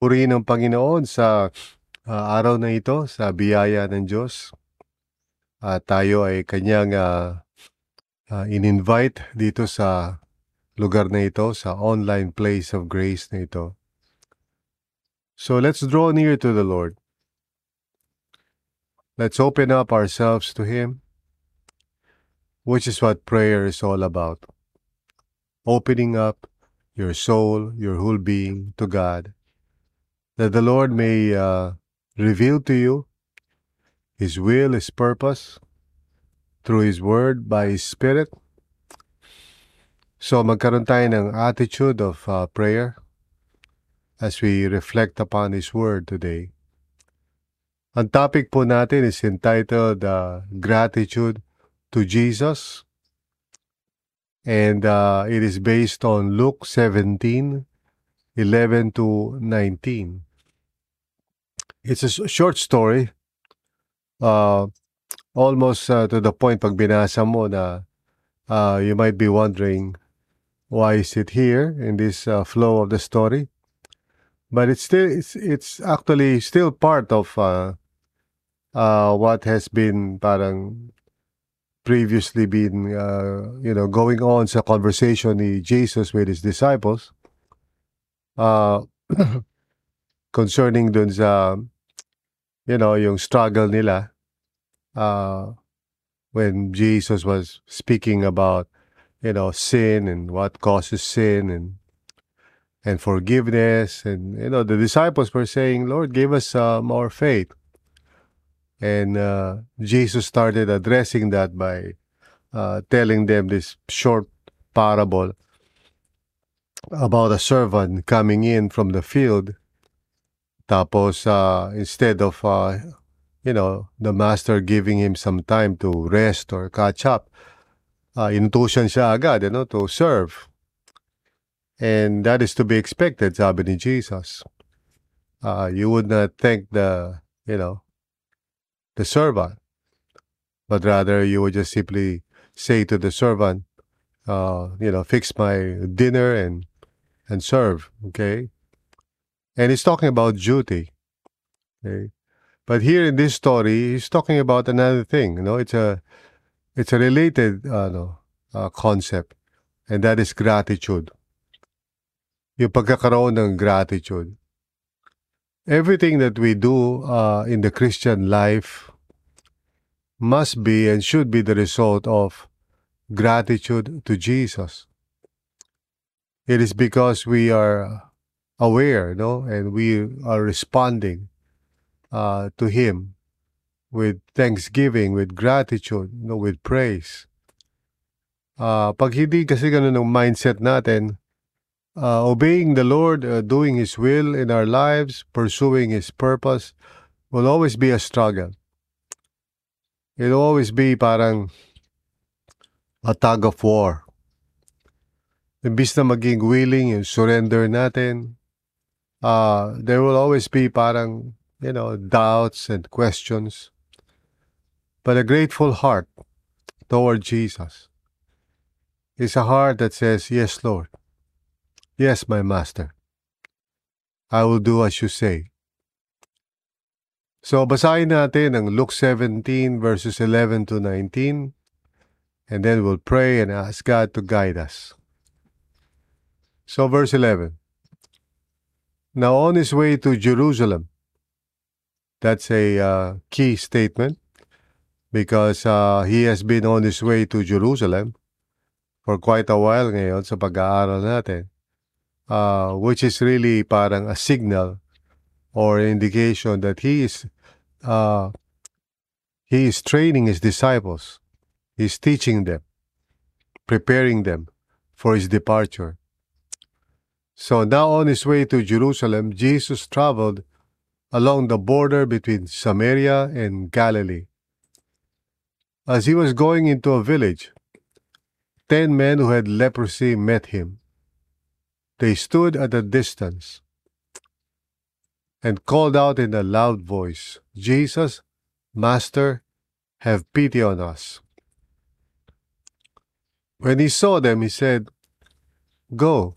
Purihin ang Panginoon sa uh, araw na ito, sa biyaya ng Diyos. Uh, tayo ay kanyang uh, uh, in-invite dito sa lugar na ito, sa online place of grace na ito. So let's draw near to the Lord. Let's open up ourselves to Him, which is what prayer is all about. Opening up your soul, your whole being to God that the Lord may uh, reveal to you His will, His purpose, through His Word, by His Spirit. So magkaroon tayo ng attitude of uh, prayer as we reflect upon His Word today. Ang topic po natin is entitled uh, Gratitude to Jesus. And uh, it is based on Luke 17, 11 to 19. It's a short story. Uh, almost uh, to the point pag binasa mo na uh, you might be wondering why is it here in this uh, flow of the story. But it's still it's it's actually still part of uh, uh, what has been parang previously been uh, you know going on sa conversation ni Jesus with his disciples uh, concerning dun sa, you know, yung struggle nila uh, when Jesus was speaking about, you know, sin and what causes sin and and forgiveness and you know the disciples were saying lord give us uh, more faith. And uh, jesus started addressing that by uh, telling them this short parable about a servant coming in from the field Tapos, uh, instead of, uh, you know, the master giving him some time to rest or catch up, uh, inutusan siya agad, you know, to serve. And that is to be expected, sabi ni Jesus. Uh, you would not thank the, you know, the servant, but rather you would just simply say to the servant, uh, you know, fix my dinner and and serve, okay? And he's talking about duty. Okay? But here in this story, he's talking about another thing. You know, it's a it's a related uh, no, uh, concept, and that is gratitude. Yung pagkakaroon ng gratitude. Everything that we do uh, in the Christian life must be and should be the result of gratitude to Jesus. It is because we are aware, no, and we are responding uh, to Him with thanksgiving, with gratitude, no, with praise. Uh, pag hindi kasi ganun ang mindset natin, uh, obeying the Lord, uh, doing His will in our lives, pursuing His purpose, will always be a struggle. It'll always be parang a tug of war. Imbis na maging willing yung surrender natin, uh, there will always be parang, you know, doubts and questions. But a grateful heart toward Jesus is a heart that says, Yes, Lord. Yes, my Master. I will do as you say. So, basahin natin ang Luke 17 verses 11 to 19 and then we'll pray and ask God to guide us. So, verse 11 now on his way to Jerusalem. That's a uh, key statement because uh, he has been on his way to Jerusalem for quite a while ngayon sa pag-aaral natin, uh, which is really parang a signal or indication that he is uh, he is training his disciples. He's teaching them. preparing them for his departure. So now on his way to Jerusalem, Jesus traveled along the border between Samaria and Galilee. As he was going into a village, ten men who had leprosy met him. They stood at a distance and called out in a loud voice, Jesus, Master, have pity on us. When he saw them, he said, Go,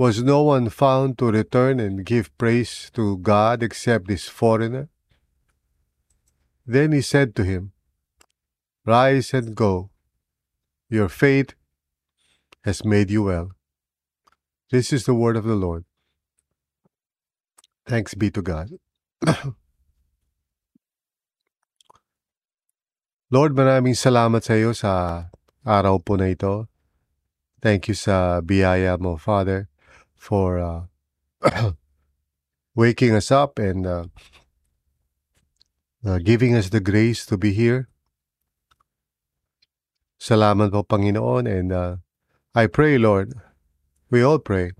Was no one found to return and give praise to God except this foreigner? Then he said to him, Rise and go. Your faith has made you well. This is the word of the Lord. Thanks be to God. Lord, maraming salamat sa iyo sa araw po na ito. Thank you sa biyaya mo, Father, for uh, waking us up and uh, uh, giving us the grace to be here. Salamat po, Panginoon, and uh, I pray, Lord, we all pray.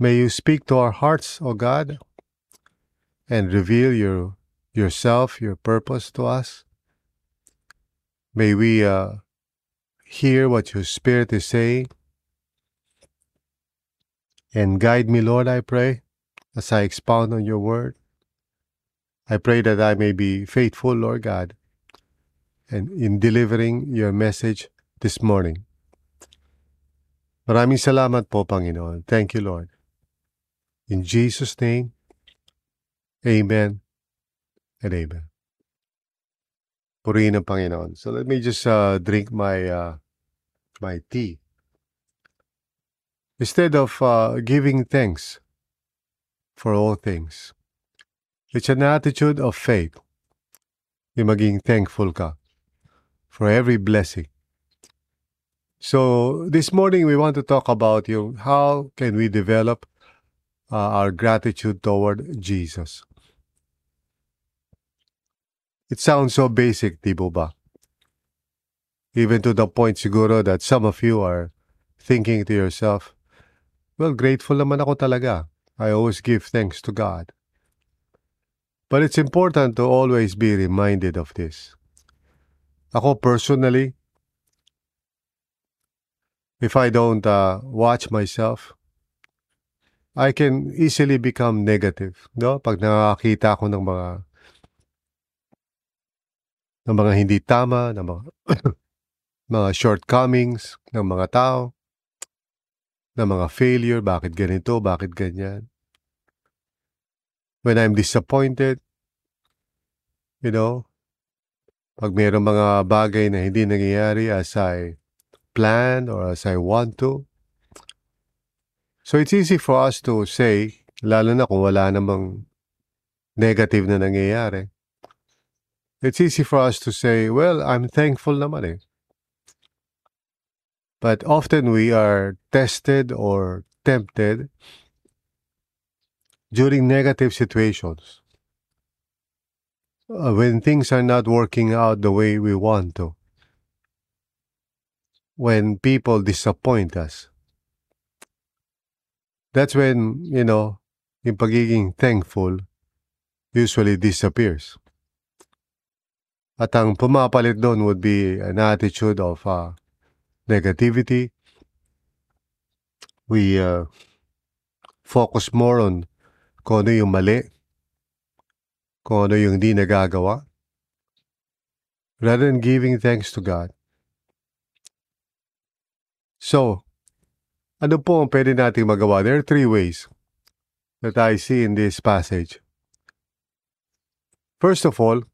May you speak to our hearts, O God, and reveal your yourself, your purpose to us. May we uh, hear what your Spirit is saying. And guide me, Lord, I pray, as I expound on your word. I pray that I may be faithful, Lord God, and in delivering your message this morning. Maraming salamat po, Panginoon. Thank you, Lord. In Jesus' name, Amen and Amen. Purihin ang Panginoon. So let me just uh, drink my uh, my tea. Instead of uh, giving thanks for all things, it's an attitude of faith. Yung maging thankful ka for every blessing. So this morning we want to talk about you. How can we develop uh, our gratitude toward Jesus? It sounds so basic, di ba? Even to the point siguro that some of you are thinking to yourself, well, grateful naman ako talaga. I always give thanks to God. But it's important to always be reminded of this. Ako personally, if I don't uh, watch myself, I can easily become negative, no? Pag nakakita ako ng mga ng mga hindi tama, ng mga mga shortcomings ng mga tao, ng mga failure, bakit ganito, bakit ganyan. When I'm disappointed, you know, pag mayroong mga bagay na hindi nangyayari as I plan or as I want to. So it's easy for us to say, lalo na kung wala namang negative na nangyayari. It's easy for us to say, well, I'm thankful naman eh. But often we are tested or tempted during negative situations. Uh, when things are not working out the way we want to when people disappoint us. That's when, you know, yung pagiging thankful usually disappears. At ang pumapalit doon would be an attitude of uh, negativity. We uh, focus more on kung ano yung mali, kung ano yung hindi nagagawa, rather than giving thanks to God. So, ano po ang pwede nating magawa? There are three ways that I see in this passage. First of all,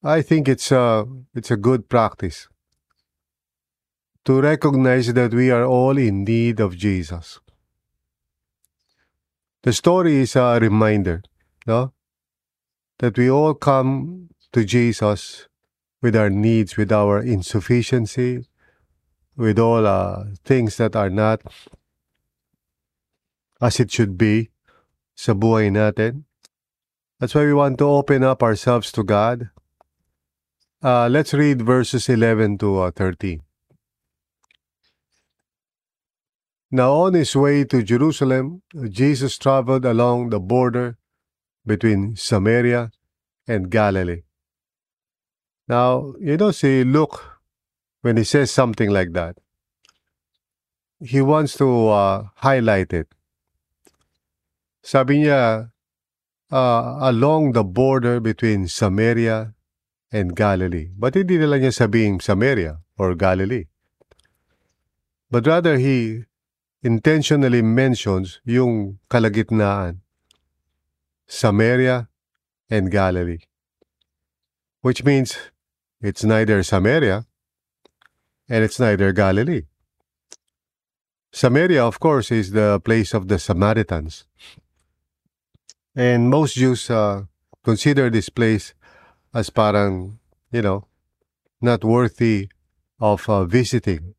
I think it's a it's a good practice to recognize that we are all in need of Jesus. The story is a reminder, no? That we all come to Jesus with our needs, with our insufficiency, with all uh, things that are not as it should be sa buhay natin. That's why we want to open up ourselves to God. Uh, let's read verses 11 to uh, 13. Now, on his way to Jerusalem, Jesus traveled along the border between Samaria and Galilee. Now, you don't see, Luke, when he says something like that, he wants to uh, highlight it. Sabi niya, uh, along the border between Samaria and Galilee. But hindi nila niya sabihin Samaria or Galilee. But rather, he intentionally mentions yung kalagitnaan, Samaria and Galilee. Which means it's neither Samaria and it's neither Galilee. Samaria, of course, is the place of the Samaritans. And most Jews uh, consider this place as parang, you know, not worthy of uh, visiting.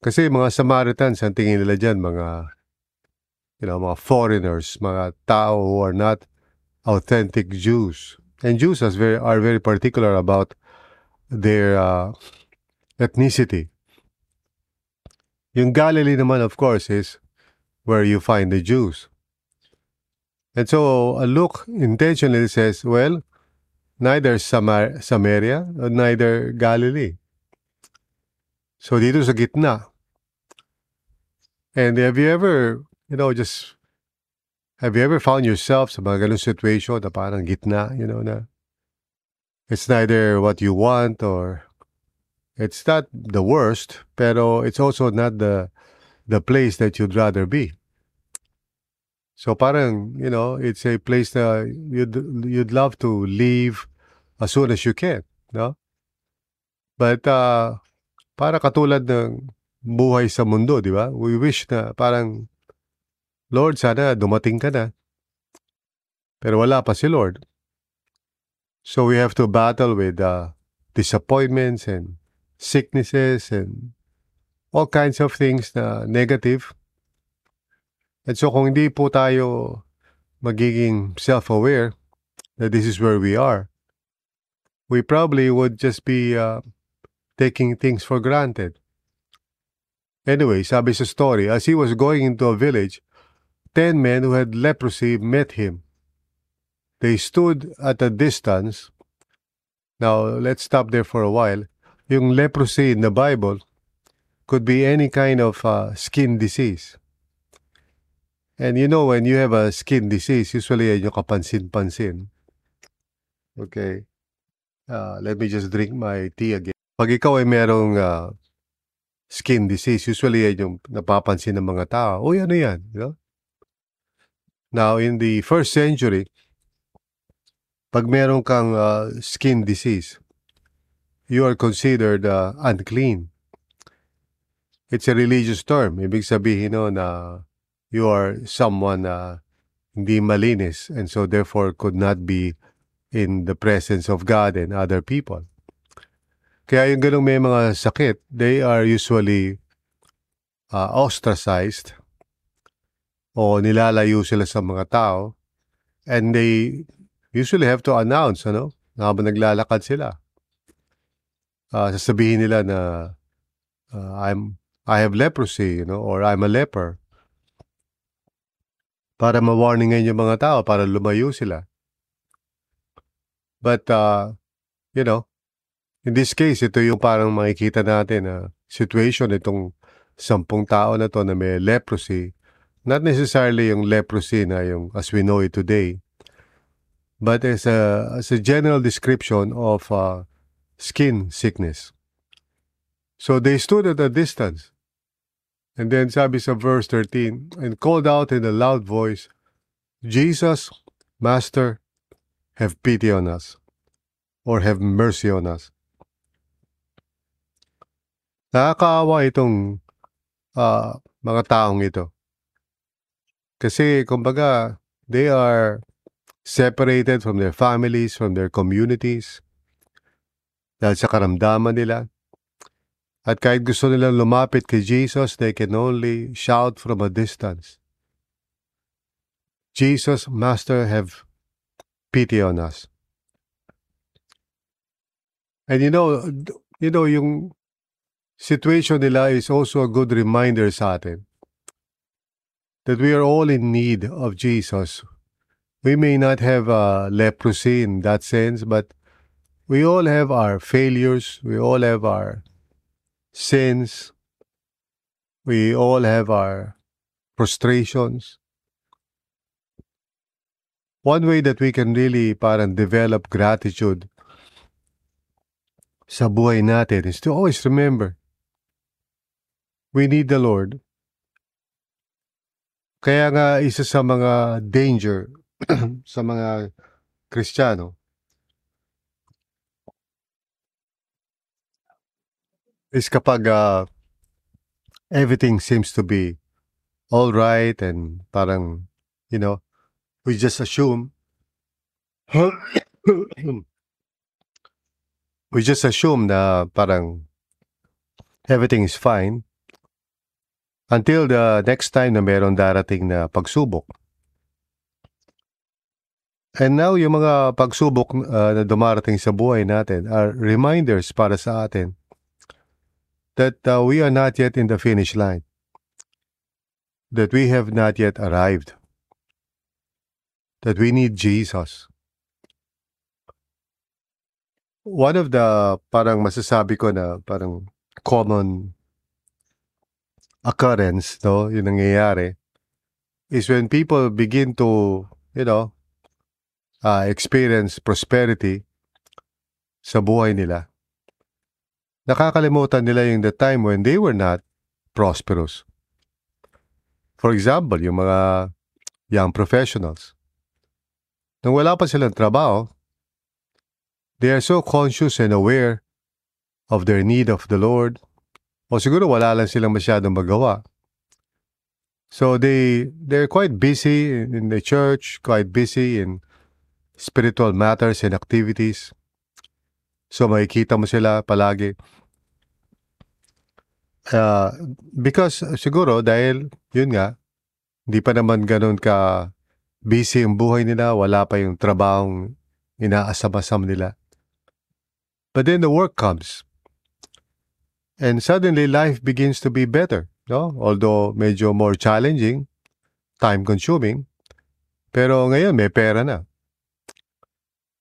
Kasi mga Samaritans, ang tingin nila dyan, mga, you know, mga foreigners, mga tao who are not authentic Jews. And Jews are very, are very particular about their uh, ethnicity. Yung Galilee naman, of course, is where you find the Jews. And so uh, Luke intentionally says, well, neither Samar- Samaria neither Galilee. So dito sa gitna. And have you ever, you know, just, have you ever found yourself sa mga ganun situation na parang gitna, you know, na it's neither what you want or it's not the worst, pero it's also not the the place that you'd rather be. So parang, you know, it's a place that you'd you'd love to leave as soon as you can, no? But uh, para katulad ng buhay sa mundo, di ba? We wish na parang, Lord, sana dumating ka na. Pero wala pa si Lord. So we have to battle with uh, disappointments and sicknesses and all kinds of things na negative. And so kung hindi po tayo magiging self-aware that this is where we are, we probably would just be uh, taking things for granted. Anyway, sabi sa story, as he was going into a village, ten men who had leprosy met him. They stood at a distance. Now, let's stop there for a while. Yung leprosy in the Bible could be any kind of uh, skin disease. And you know, when you have a skin disease, usually yan yung kapansin-pansin. Okay. Uh, let me just drink my tea again. Pag ikaw ay merong uh, skin disease, usually yan yung napapansin ng mga tao. Uy, ano yan? You know? Now, in the first century, pag meron kang uh, skin disease, you are considered uh, unclean. It's a religious term. Ibig sabihin no, na you are someone na hindi malinis and so therefore could not be in the presence of God and other people. Kaya yung ganong may mga sakit, they are usually uh, ostracized o nilalayo sila sa mga tao and they usually have to announce, ano, habang naglalakad sila. Uh, sasabihin nila na uh, I'm I have leprosy, you know, or I'm a leper. Para ma-warningan yung mga tao, para lumayo sila. But, uh, you know, In this case, ito yung parang makikita natin na situation itong sampung tao na to na may leprosy. Not necessarily yung leprosy na yung as we know it today, but as a, as a general description of uh, skin sickness. So they stood at a distance. And then sabi sa verse 13, and called out in a loud voice, Jesus, Master, have pity on us. or have mercy on us. Nakakaawa itong uh, mga taong ito. Kasi, kumbaga, they are separated from their families, from their communities, dahil sa karamdaman nila. At kahit gusto nilang lumapit kay Jesus, they can only shout from a distance. Jesus, Master, have pity on us. And you know, you know, yung situation nila is also a good reminder sa atin that we are all in need of Jesus. We may not have uh, leprosy in that sense, but we all have our failures. We all have our sins. We all have our frustrations. One way that we can really parang develop gratitude sa buhay natin is to always remember we need the Lord. Kaya nga isa sa mga danger sa mga Kristiyano is kapag uh, everything seems to be all right and parang, you know, we just assume we just assume na parang everything is fine until the next time na meron darating na pagsubok. And now, yung mga pagsubok uh, na dumarating sa buhay natin are reminders para sa atin that uh, we are not yet in the finish line, that we have not yet arrived, that we need Jesus. One of the parang masasabi ko na parang common occurrence, no, yung nangyayari, is when people begin to, you know, uh, experience prosperity sa buhay nila. Nakakalimutan nila yung the time when they were not prosperous. For example, yung mga young professionals. Nung wala pa silang trabaho, they are so conscious and aware of their need of the Lord, o siguro wala lang silang masyadong magawa. So they they're quite busy in the church, quite busy in spiritual matters and activities. So makikita mo sila palagi. Uh, because siguro dahil yun nga, hindi pa naman ganun ka busy yung buhay nila, wala pa yung trabahong inaasam-asam nila. But then the work comes. And suddenly life begins to be better, no? Although medyo more challenging, time consuming, pero ngayon may pera na.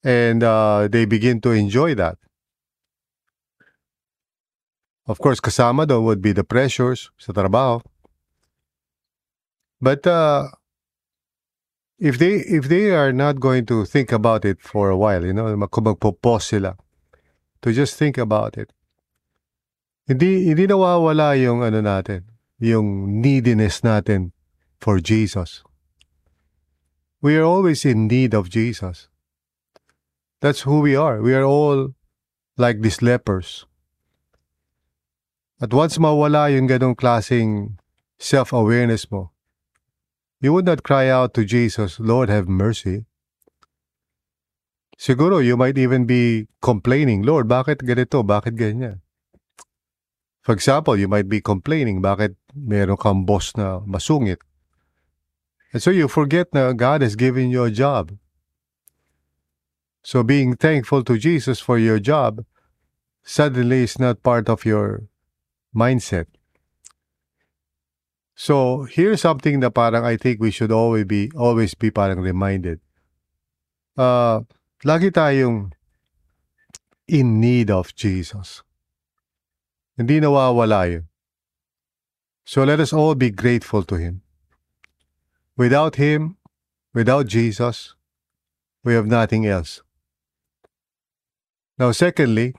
And uh, they begin to enjoy that. Of course, kasama doon would be the pressures sa trabaho. But uh, if they if they are not going to think about it for a while, you know, magpo-pause sila to just think about it, Hindi, hindi nawawala yung ano natin, yung neediness natin for Jesus. We are always in need of Jesus. That's who we are. We are all like these lepers. At once mawala yung ganong klaseng self-awareness mo, you would not cry out to Jesus, Lord, have mercy. Siguro, you might even be complaining, Lord, bakit ganito? Bakit ganyan? For example, you might be complaining bakit meron kang boss na masungit. And so you forget na God has given you a job. So being thankful to Jesus for your job suddenly is not part of your mindset. So here's something na parang I think we should always be always be parang reminded. Uh, lagi tayong in need of Jesus. Hindi nawawala yun. So let us all be grateful to Him. Without Him, without Jesus, we have nothing else. Now, secondly,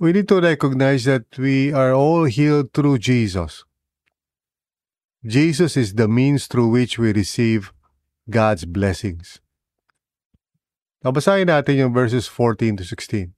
we need to recognize that we are all healed through Jesus. Jesus is the means through which we receive God's blessings. Nabasahin natin yung verses 14 to 16.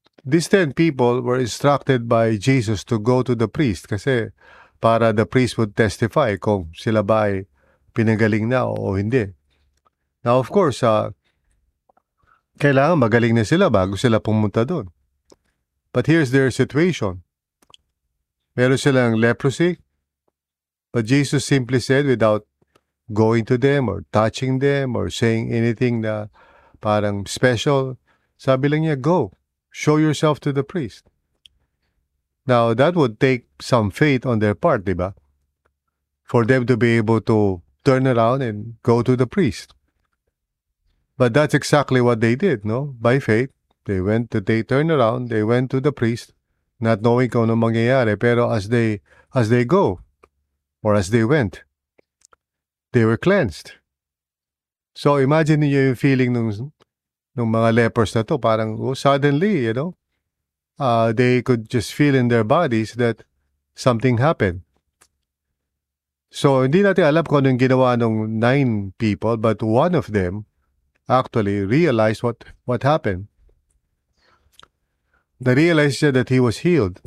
these 10 people were instructed by Jesus to go to the priest kasi para the priest would testify kung sila ba ay pinagaling na o hindi. Now, of course, uh, kailangan magaling na sila bago sila pumunta doon. But here's their situation. Meron silang leprosy, but Jesus simply said without going to them or touching them or saying anything na parang special, sabi lang niya, go, show yourself to the priest. Now, that would take some faith on their part, di ba? For them to be able to turn around and go to the priest. But that's exactly what they did, no? By faith, they went to, they turned around, they went to the priest, not knowing kung ano mangyayari. Pero as they, as they go, or as they went, they were cleansed. So imagine niyo yung feeling nung, nung mga lepers na to, parang oh, suddenly, you know, uh, they could just feel in their bodies that something happened. So, hindi natin alam kung anong ginawa ng nine people, but one of them actually realized what, what happened. They realized that he was healed.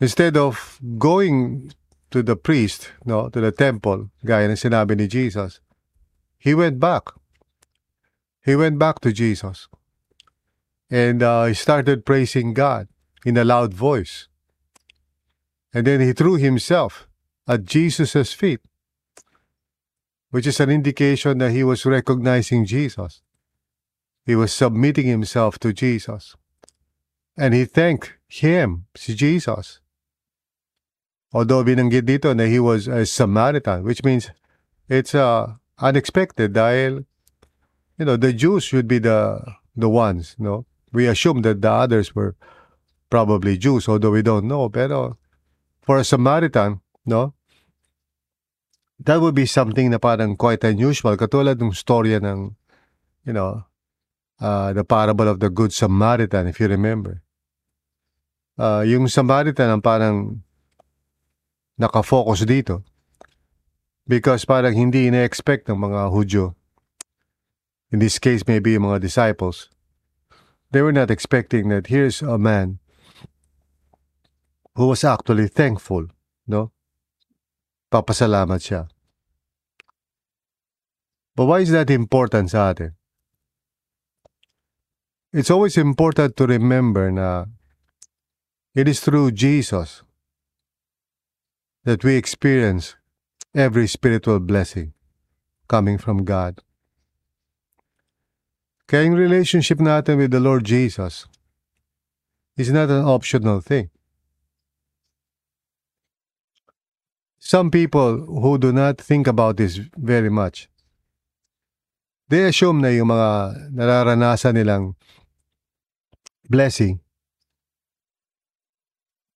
Instead of going to the priest, no, to the temple, gaya ng sinabi ni Jesus, he went back. He went back to Jesus. And uh, he started praising God in a loud voice. And then he threw himself at Jesus' feet, which is an indication that he was recognizing Jesus. He was submitting himself to Jesus. And he thanked him, si Jesus. Although binanggit dito na he was a Samaritan, which means it's uh, unexpected dahil, you know, the Jews should be the the ones, no? We assume that the others were probably Jews, although we don't know. Pero for a Samaritan, no? That would be something na parang quite unusual. Katulad ng storya ng, you know, uh, the parable of the Good Samaritan, if you remember. Uh, yung Samaritan ang parang nakafocus dito. Because parang hindi ina-expect ng mga Hudyo. In this case, maybe yung mga disciples. They were not expecting that here's a man who was actually thankful, no? Papasalamat siya. But why is that important sa atin? It's always important to remember na it is through Jesus that we experience every spiritual blessing coming from God. Kaya yung relationship natin with the Lord Jesus is not an optional thing. Some people who do not think about this very much, they assume na yung mga nararanasan nilang blessing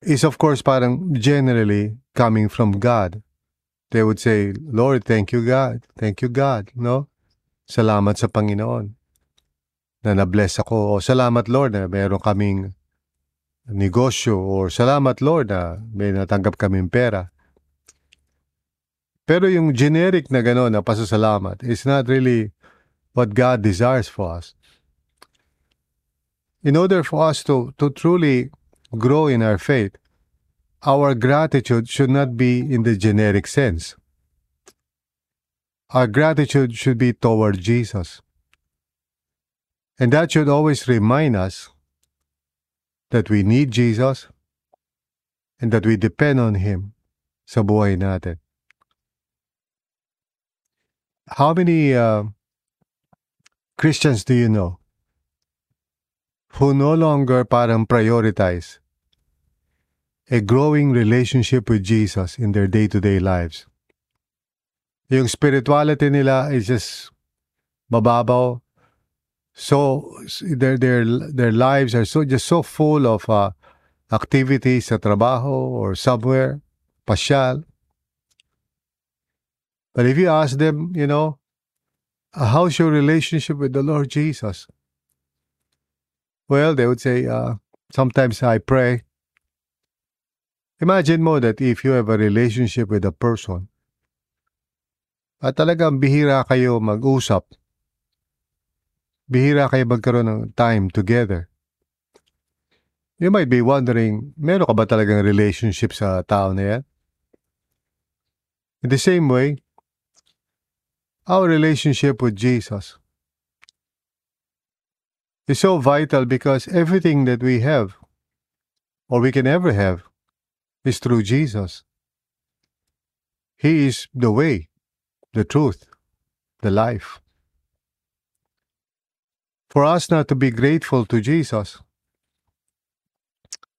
is of course parang generally coming from God. They would say, Lord, thank you God. Thank you God, no? Salamat sa Panginoon na na-bless ako. O salamat Lord na meron kaming negosyo. Or salamat Lord na may natanggap kaming pera. Pero yung generic na gano'n na pasasalamat is not really what God desires for us. In order for us to, to truly grow in our faith, our gratitude should not be in the generic sense. Our gratitude should be toward Jesus. And that should always remind us that we need Jesus and that we depend on Him sa buhay natin. How many uh, Christians do you know who no longer parang prioritize a growing relationship with Jesus in their day-to-day lives? Yung spirituality nila is just mababaw. So their their their lives are so just so full of uh, activities sa trabaho or somewhere, pasyal. But if you ask them, you know, uh, how's your relationship with the Lord Jesus? Well, they would say, uh, sometimes I pray. Imagine mo that if you have a relationship with a person, at talagang bihira kayo mag-usap, bihira kayo magkaroon ng time together, you might be wondering, meron ka ba talagang relationship sa tao na yan? In the same way, our relationship with Jesus is so vital because everything that we have or we can ever have is through Jesus. He is the way, the truth, the life. For us not to be grateful to Jesus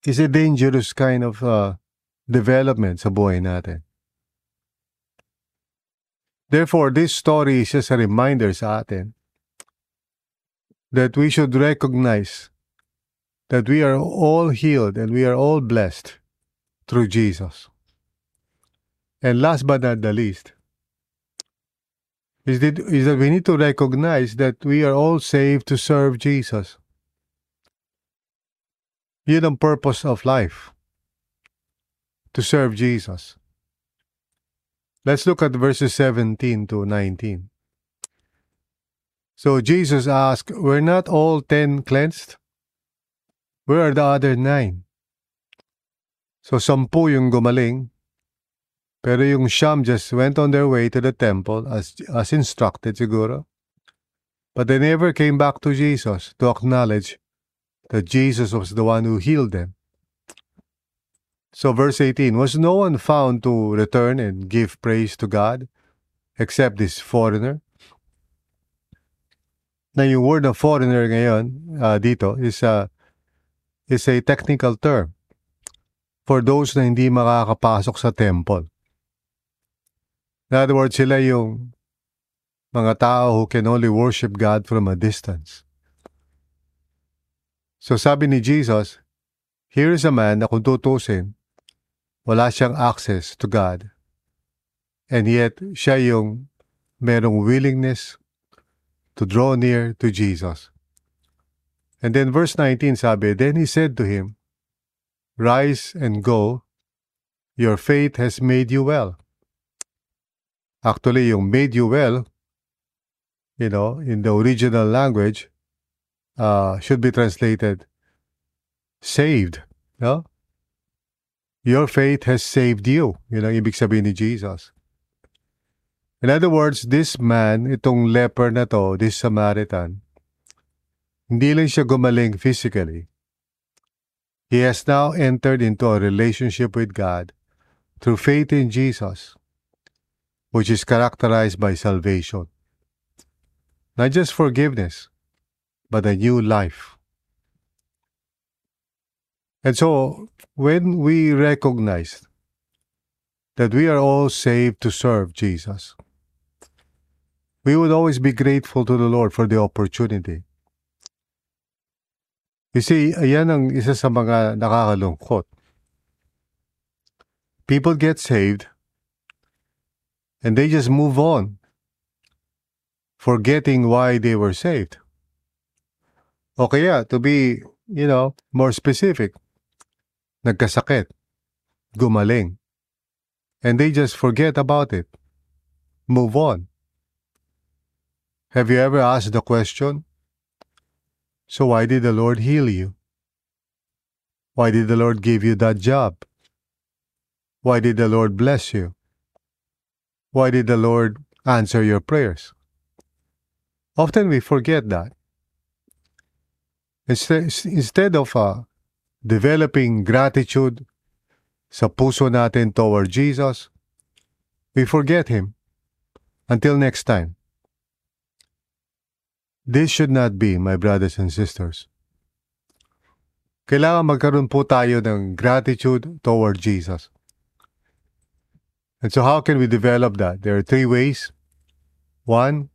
is a dangerous kind of uh, development sa buhay natin. Therefore, this story is just a reminder sa atin that we should recognize that we are all healed and we are all blessed through Jesus. And last but not the least, is that, is that we need to recognize that we are all saved to serve Jesus. Yun ang purpose of life, to serve Jesus. Let's look at verses 17 to 19. So Jesus asked, Were not all ten cleansed? Where are the other nine? So sampu yung gumaling, pero yung siyam just went on their way to the temple as, as instructed siguro. But they never came back to Jesus to acknowledge that Jesus was the one who healed them. So, verse 18 Was no one found to return and give praise to God except this foreigner? Na yung word of foreigner ngayon uh, dito is a, is a technical term for those na hindi makakapasok sa temple. In other words, sila yung mga tao who can only worship God from a distance. So sabi ni Jesus, here is a man na kung tutusin, wala siyang access to God. And yet, siya yung merong willingness to draw near to Jesus. And then verse 19 sabi, Then he said to him, Rise and go, your faith has made you well. Actually, yung made you well, you know, in the original language, uh, should be translated saved. No? Your faith has saved you. Yun ang ibig sabihin ni Jesus. In other words, this man, itong leper na to, this Samaritan, hindi lang siya gumaling physically. He has now entered into a relationship with God through faith in Jesus, which is characterized by salvation. Not just forgiveness, but a new life. And so, when we recognize that we are all saved to serve Jesus, we would always be grateful to the Lord for the opportunity. You see, ayan ang isa sa mga nakakalungkot. People get saved and they just move on, forgetting why they were saved. O kaya, to be, you know, more specific, nagkasakit, gumaling, and they just forget about it, move on. Have you ever asked the question, so why did the Lord heal you? Why did the Lord give you that job? Why did the Lord bless you? Why did the Lord answer your prayers? Often we forget that. Instead, of uh, developing gratitude sa puso natin toward Jesus, we forget Him. Until next time. This should not be, my brothers and sisters. Kailangan magkaroon po tayo ng gratitude toward Jesus. And so how can we develop that? There are three ways. One,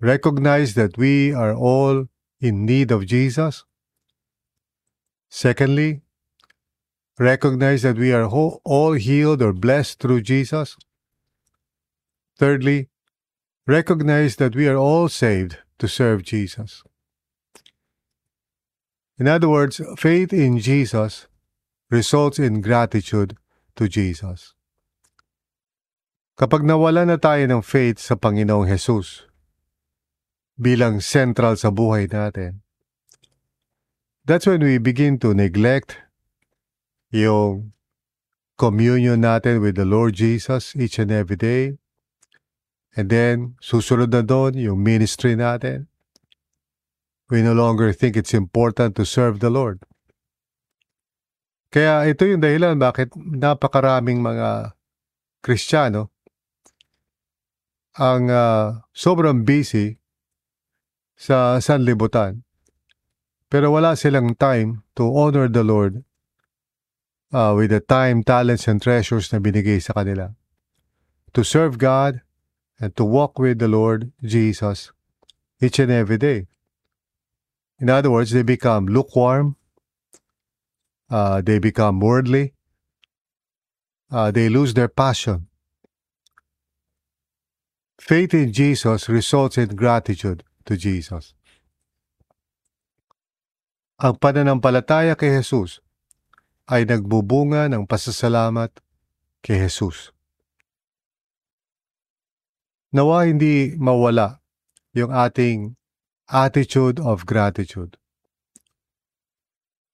recognize that we are all in need of Jesus. Secondly, recognize that we are all healed or blessed through Jesus. Thirdly, recognize that we are all saved to serve Jesus. In other words, faith in Jesus results in gratitude to Jesus. Kapag nawala na tayo ng faith sa Panginoong Jesus bilang central sa buhay natin, that's when we begin to neglect yung communion natin with the Lord Jesus each and every day. And then, susunod na doon yung ministry natin. We no longer think it's important to serve the Lord. Kaya ito yung dahilan bakit napakaraming mga Kristiyano ang uh, sobrang busy sa sanlibutan. Pero wala silang time to honor the Lord uh, with the time, talents, and treasures na binigay sa kanila. To serve God and to walk with the Lord Jesus each and every day. In other words, they become lukewarm, uh, they become worldly, uh, they lose their passion Faith in Jesus results in gratitude to Jesus. Ang pananampalataya kay Jesus ay nagbubunga ng pasasalamat kay Jesus. Nawa hindi mawala yung ating attitude of gratitude.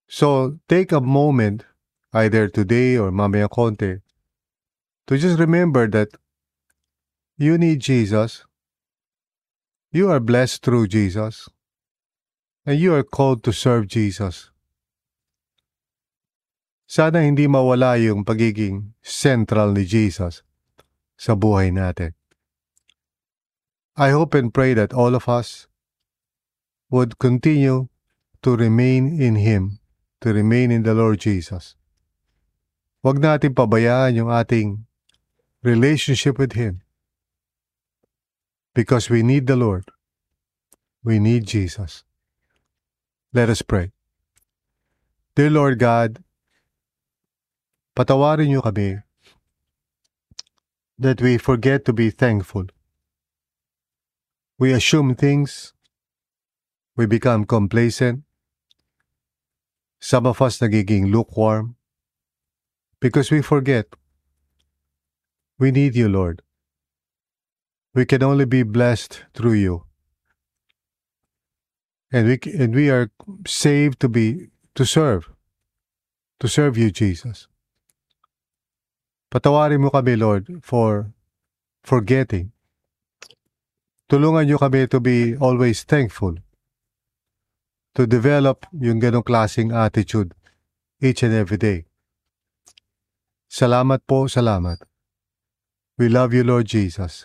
So, take a moment, either today or mamaya konti, to just remember that You need Jesus. You are blessed through Jesus. And you are called to serve Jesus. Sana hindi mawala yung pagiging central ni Jesus sa buhay natin. I hope and pray that all of us would continue to remain in Him, to remain in the Lord Jesus. Huwag natin pabayaan yung ating relationship with Him because we need the Lord. We need Jesus. Let us pray. Dear Lord God, patawarin niyo kami that we forget to be thankful. We assume things. We become complacent. Some of us nagiging lukewarm because we forget. We need you, Lord. We can only be blessed through you. And we, and we are saved to be, to serve, to serve you, Jesus. Patawarin mo kami, Lord, for forgetting. Tulungan niyo kami to be always thankful. To develop yung ganong klaseng attitude each and every day. Salamat po, salamat. We love you, Lord Jesus.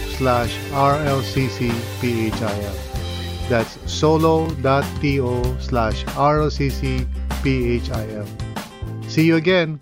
slash rlccphil. That's solo.to slash rlccphil. See you again.